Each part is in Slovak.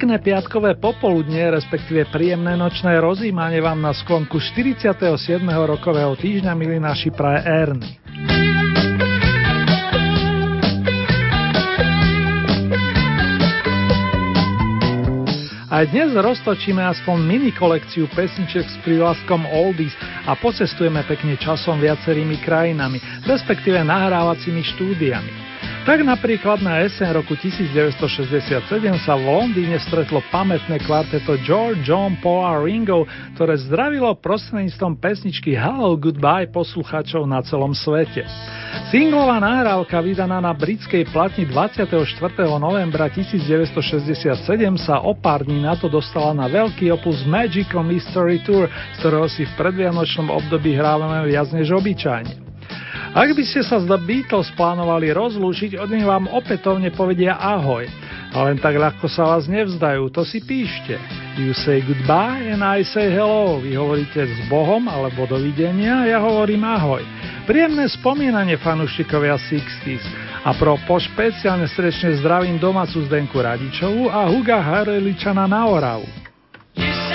Pekné piatkové popoludne, respektíve príjemné nočné rozímanie vám na sklonku 47. rokového týždňa, milí naši praje Erny. Aj dnes roztočíme aspoň mini kolekciu pesniček s prívlaskom Oldies a pocestujeme pekne časom viacerými krajinami, respektíve nahrávacími štúdiami. Tak napríklad na jeseň roku 1967 sa v Londýne stretlo pamätné kvarteto George, John, Paul a Ringo, ktoré zdravilo prostredníctvom pesničky Hello Goodbye poslucháčov na celom svete. Singlová nahrávka vydaná na britskej platni 24. novembra 1967 sa o pár dní na to dostala na veľký opus Magical Mystery Tour, z ktorého si v predvianočnom období hrávame viac než obyčajne. Ak by ste sa z The Beatles plánovali rozlúčiť, od nich vám opätovne povedia ahoj. A len tak ľahko sa vás nevzdajú, to si píšte. You say goodbye and I say hello. Vy hovoríte s Bohom alebo dovidenia, ja hovorím ahoj. Príjemné spomínanie fanúšikovia 60s. A pro po špeciálne zdravím domácu Zdenku Radičovú a Huga Hareličana na Oravu. Kde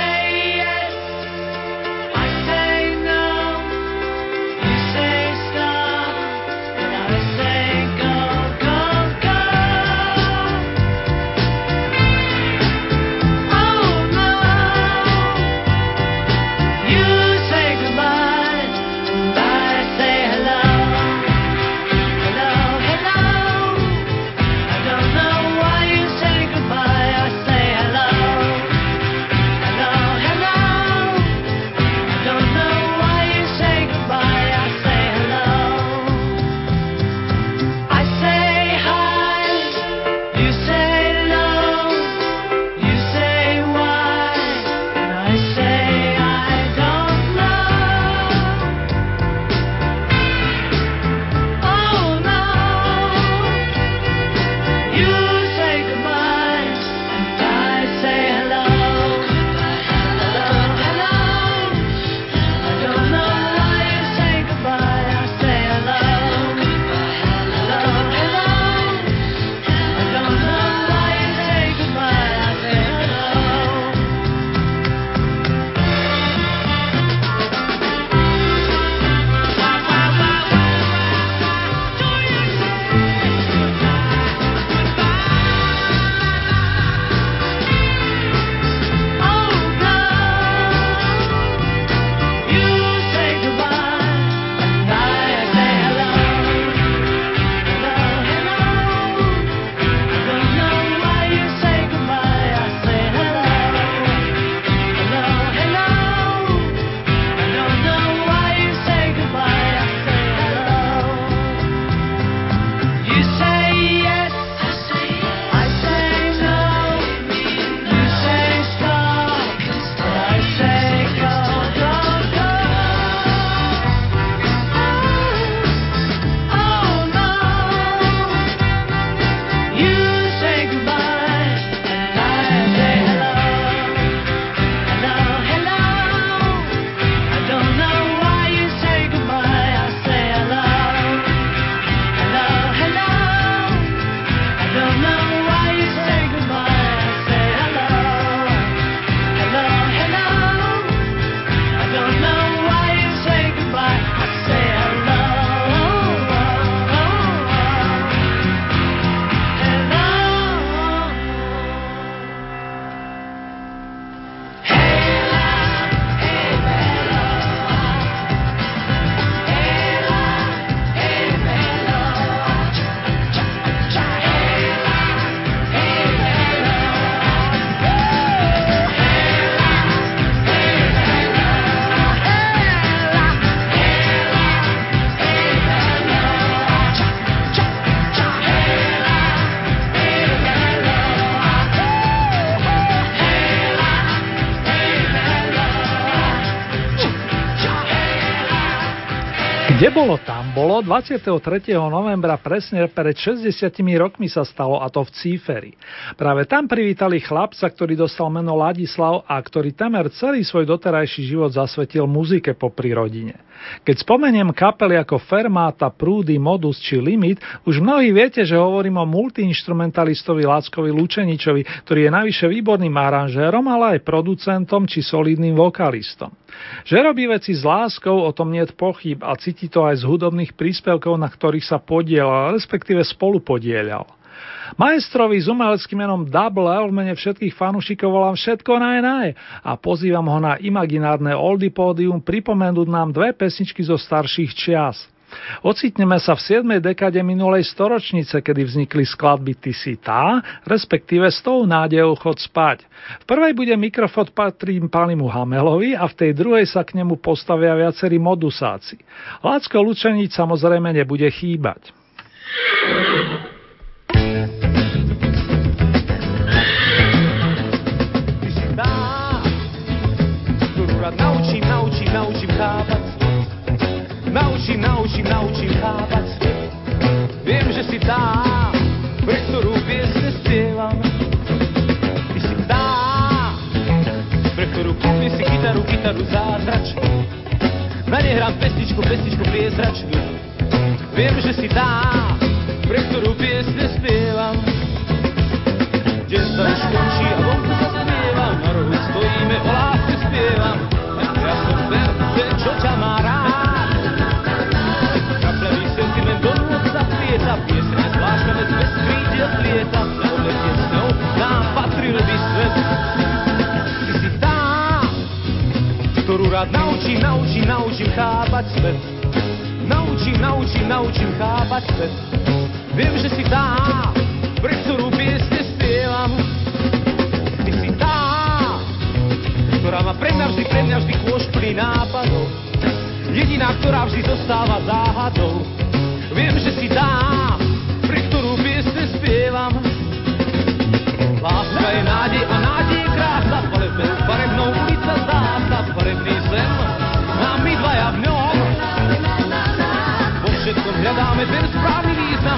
bolo tam bolo, 23. novembra presne pred 60 rokmi sa stalo a to v Cíferi. Práve tam privítali chlapca, ktorý dostal meno Ladislav a ktorý tamer celý svoj doterajší život zasvetil muzike po rodine. Keď spomeniem kapely ako Fermata, Prúdy, Modus či Limit, už mnohí viete, že hovorím o multiinstrumentalistovi Lackovi Lučeničovi, ktorý je navyše výborným aranžérom, ale aj producentom či solidným vokalistom. Že robí veci s láskou, o tom nie je pochyb a cíti to aj z hudobných príspevkov, na ktorých sa podielal, respektíve spolu Maestrovi s umeleckým menom Double L v mene všetkých fanúšikov volám všetko naj naj a pozývam ho na imaginárne Oldy pódium pripomenúť nám dve pesničky zo starších čias. Ocitneme sa v 7. dekade minulej storočnice, kedy vznikli skladby Ty si tá, respektíve s tou nádejou chod spať. V prvej bude mikrofot patrím Palimu Hamelovi a v tej druhej sa k nemu postavia viacerí modusáci. Lácko Lučenič samozrejme nebude chýbať. Naučím, naučím, chápať. Viem, že si tá, pre ktorú piesne spievam. Ty si tá, pre ktorú kúpim si gitaru, gitaru zázračnú. Na ne hrám pesničku, pesničku priezračnú. Viem, že si tá, pre ktorú piesne spievam. Deň sa už končí a vonku sa spievam, na rohu stojíme, o láske spievam. Lieta, odletieť s ňou, nám patril by svet. Ty si tá, ktorú rád naučím, naučím, naučím chápať svet. Naučím, naučím, naučím chápať svet. Viem, že si tá, pre ktorú piesne spievam. Ty si tá, ktorá má pre mňa vždy, pre mňa vždy kôž nápadov. Jediná, ktorá vždy zostáva záhadou. Viem, že si tá,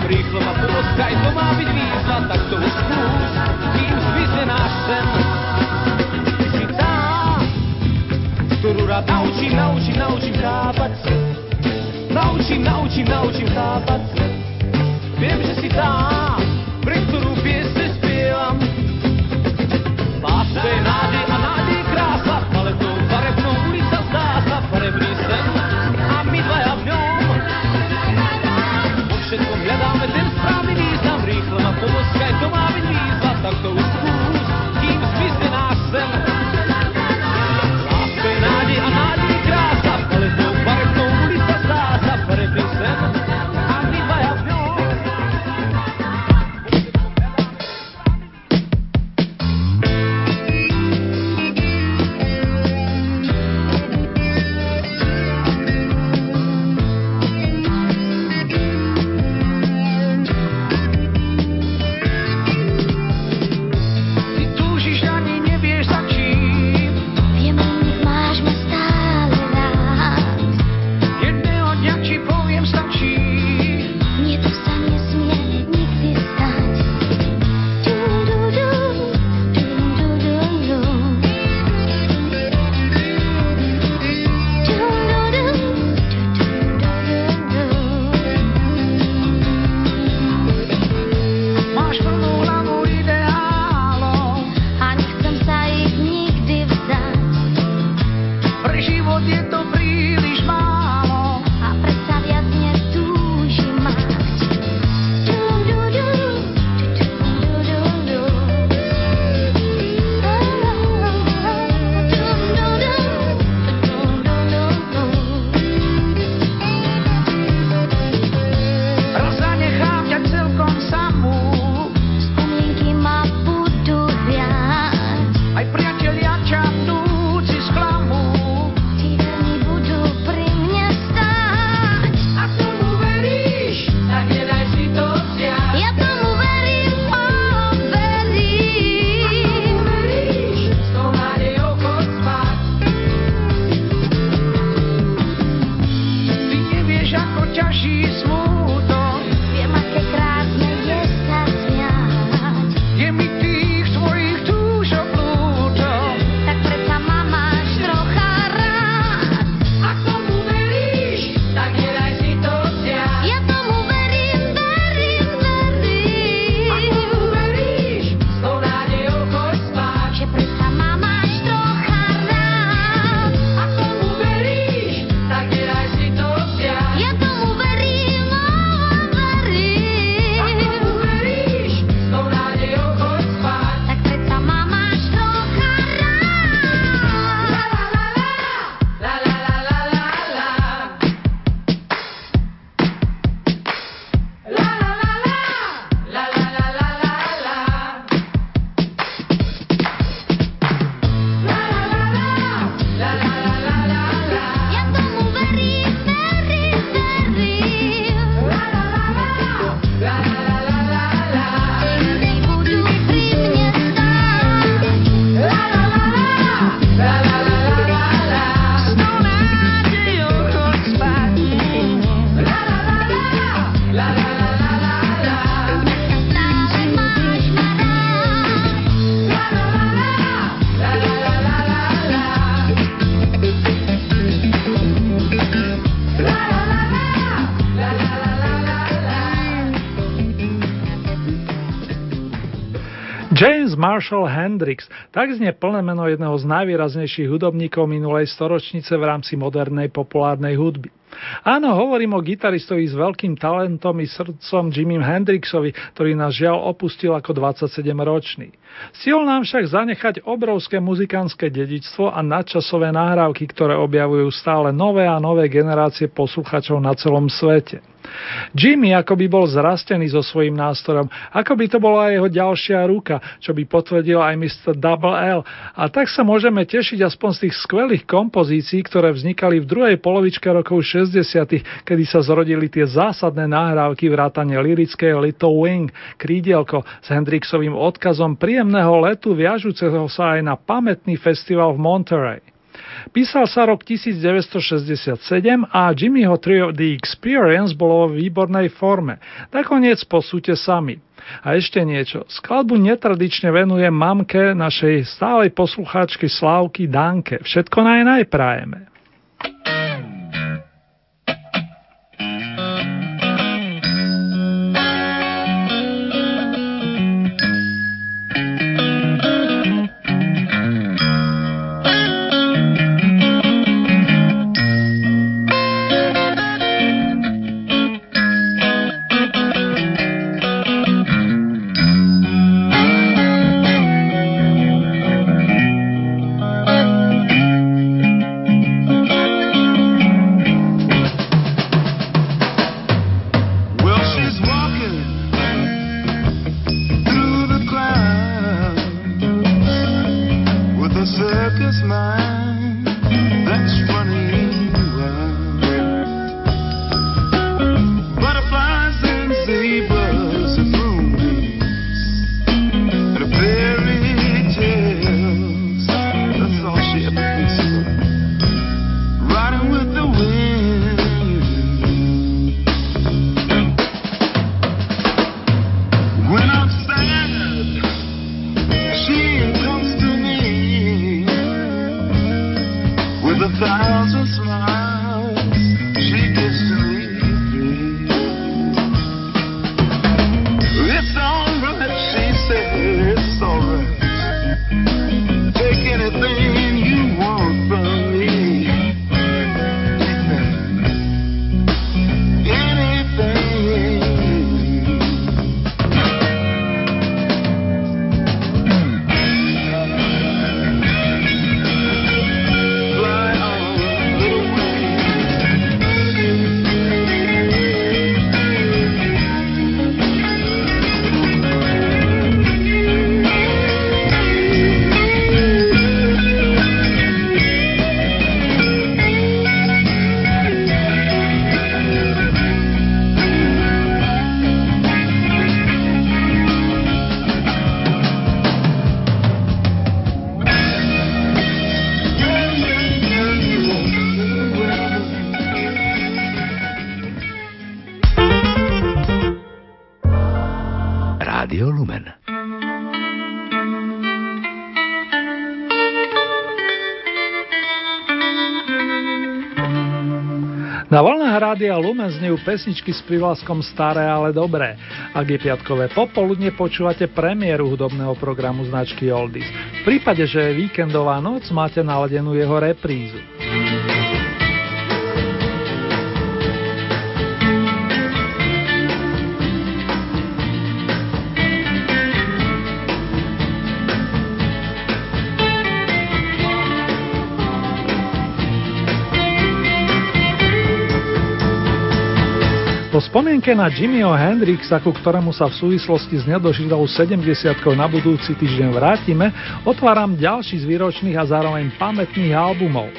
rýchlo ma poboskaj, to má byť výzva, tak to už skús, kým zvizne náš sen. Ty si tá, ktorú rád naučím, naučím, naučím chápať Naučím, naučím, naučím chápať Viem, že si tá, Marshall Hendrix, tak znie plné meno jedného z najvýraznejších hudobníkov minulej storočnice v rámci modernej populárnej hudby. Áno, hovorím o gitaristovi s veľkým talentom i srdcom Jimmy Hendrixovi, ktorý nás žiaľ opustil ako 27-ročný. Stihol nám však zanechať obrovské muzikánske dedičstvo a nadčasové nahrávky, ktoré objavujú stále nové a nové generácie posluchačov na celom svete. Jimmy ako by bol zrastený so svojím nástrojom, ako by to bola jeho ďalšia ruka, čo by potvrdil aj Mr. Double L. A tak sa môžeme tešiť aspoň z tých skvelých kompozícií, ktoré vznikali v druhej polovičke rokov 60., kedy sa zrodili tie zásadné nahrávky vrátane lirické Little Wing, krídielko s Hendrixovým odkazom príjemného letu viažúceho sa aj na pamätný festival v Monterey. Písal sa rok 1967 a Jimmyho trio The Experience bolo v výbornej forme. Nakoniec posúte sami. A ešte niečo. Skladbu netradične venuje mamke našej stálej poslucháčky Slávky Danke. Všetko naj najprajeme. Vlnách Rádia Lumen znejú pesničky s privlaskom Staré, ale dobré. Ak je piatkové popoludne, počúvate premiéru hudobného programu značky Oldies. V prípade, že je víkendová noc, máte naladenú jeho reprízu. Po spomienke na Jimmyho Hendrixa, ku ktorému sa v súvislosti s nedožilou 70 na budúci týždeň vrátime, otváram ďalší z výročných a zároveň pamätných albumov.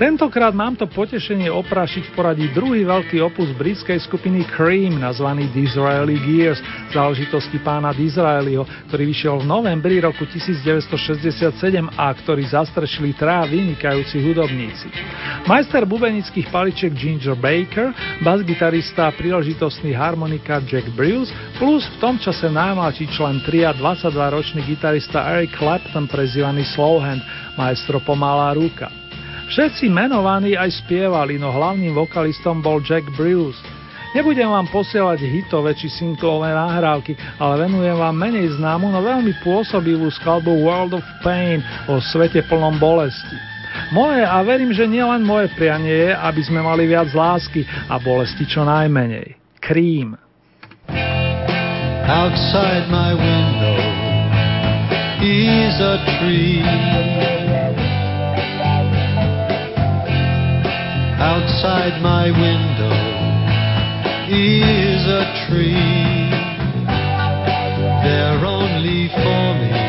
Tentokrát mám to potešenie oprašiť v poradí druhý veľký opus britskej skupiny Cream, nazvaný Disraeli Gears, záležitosti pána Disraeliho, ktorý vyšiel v novembri roku 1967 a ktorý zastrešili trá vynikajúci hudobníci. Majster bubenických paličiek Ginger Baker, basgitarista a príležitostný harmonika Jack Bruce, plus v tom čase najmladší člen tria 22-ročný gitarista Eric Clapton prezývaný Slowhand, maestro Pomalá ruka. Všetci menovaní aj spievali, no hlavným vokalistom bol Jack Bruce. Nebudem vám posielať hitové či singlové nahrávky, ale venujem vám menej známu, no veľmi pôsobivú skladbu World of Pain o svete plnom bolesti. Moje a verím, že nielen moje prianie je, aby sme mali viac lásky a bolesti čo najmenej. Cream. Outside my window is a tree. Outside my window is a tree. They're only for me.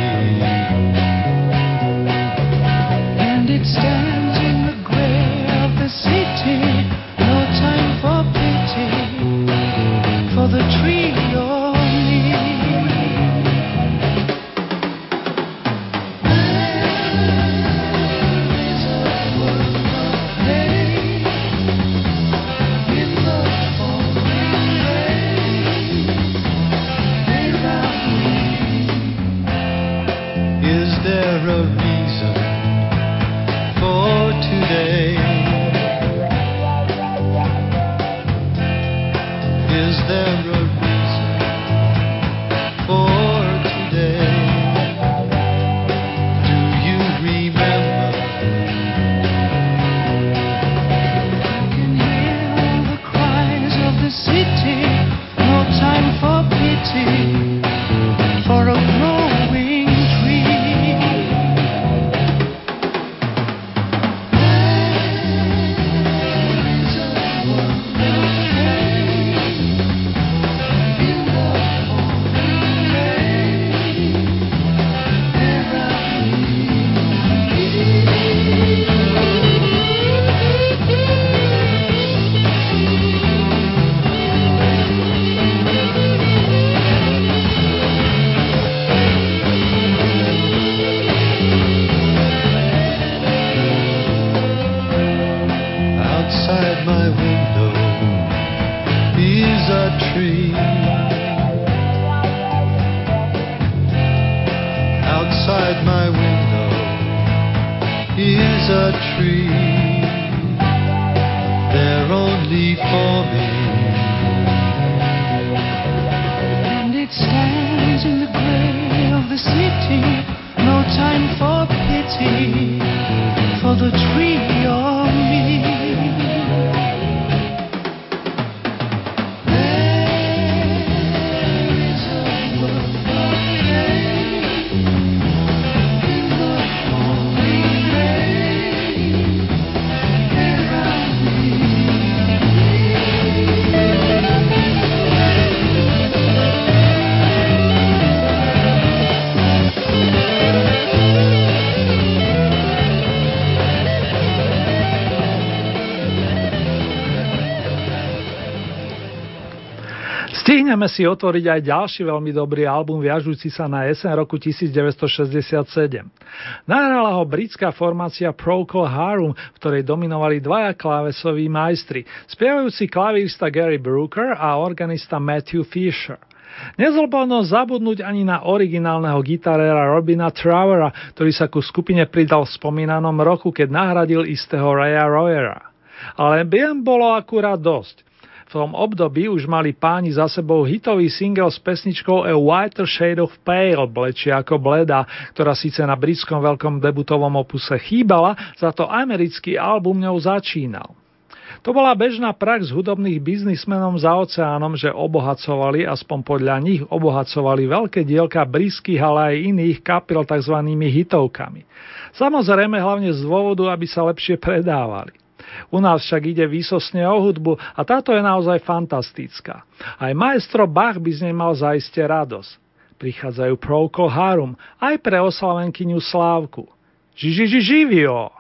Stihneme si otvoriť aj ďalší veľmi dobrý album viažúci sa na jesen roku 1967. Nahrala ho britská formácia Procol Harum, v ktorej dominovali dvaja klávesoví majstri, spievajúci klavírista Gary Brooker a organista Matthew Fisher. Nezlobodno zabudnúť ani na originálneho gitarera Robina Travera, ktorý sa ku skupine pridal v spomínanom roku, keď nahradil istého Raya Royera. Ale bien bolo akurát dosť. Tom období už mali páni za sebou hitový single s pesničkou A Whiter Shade of Pale, blečia ako bleda, ktorá síce na britskom veľkom debutovom opuse chýbala, za to americký album ňou začínal. To bola bežná prax hudobných biznismenom za oceánom, že obohacovali, aspoň podľa nich obohacovali veľké dielka briských, ale aj iných kapil tzv. hitovkami. Samozrejme hlavne z dôvodu, aby sa lepšie predávali. U nás však ide výsosne o hudbu a táto je naozaj fantastická. Aj maestro Bach by z nej mal zaiste radosť. Prichádzajú Procol Harum aj pre oslavenkyňu Slávku. Žiži, ži, živio!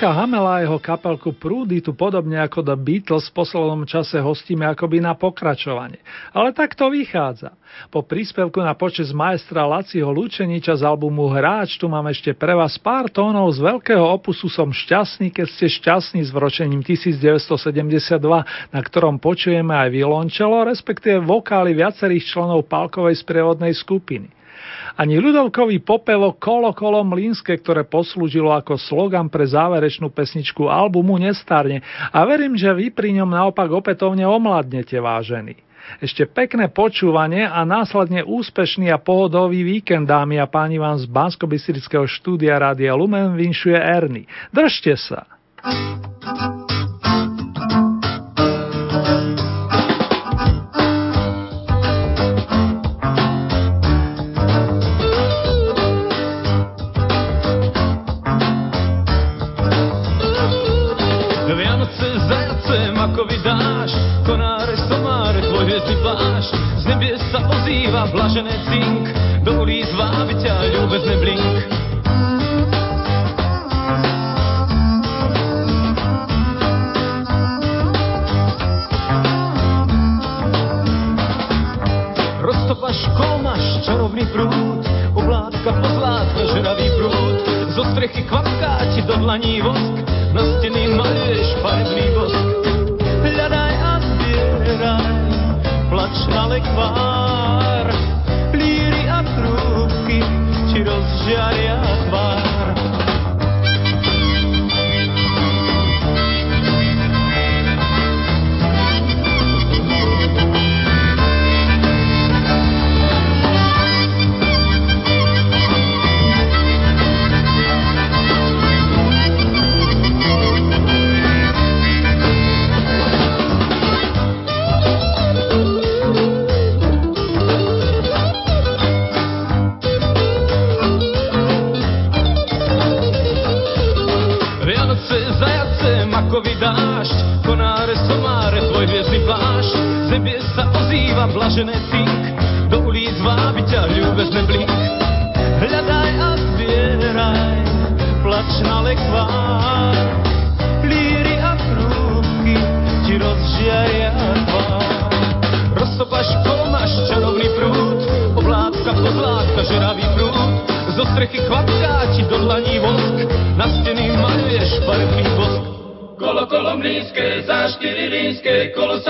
Pálka Hamela a jeho kapelku Prúdy tu podobne ako The Beatles v poslednom čase hostíme akoby na pokračovanie. Ale tak to vychádza. Po príspevku na počas majstra Laciho Lučeniča z albumu Hráč tu mám ešte pre vás pár tónov z veľkého opusu Som šťastný, keď ste šťastní s vročením 1972, na ktorom počujeme aj violončelo, respektíve vokály viacerých členov Pálkovej sprievodnej skupiny. Ani ľudovkový popelo Kolo kolo mlínske, ktoré poslúžilo ako slogan pre záverečnú pesničku albumu, nestárne a verím, že vy pri ňom naopak opätovne omladnete, vážení. Ešte pekné počúvanie a následne úspešný a pohodový víkend, dámy a páni, vám z bansko štúdia Rádia Lumen vinšuje Erny. Držte sa! thank you blažené cink, do ulíc vábi ťa ľúbezne blink. Roztopaš kolmaš čarovný prúd, obládka pozlátka žeravý prúd, zo strechy kvapká ti do dlaní vosk, na steny maluješ farebný vosk. Hľadaj zbieraj, plač na lekvár, líry a trúbky ti rozžiaria tvár.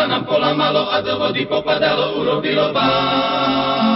Sa nám polamalo a do vody popadalo, urobilo vás.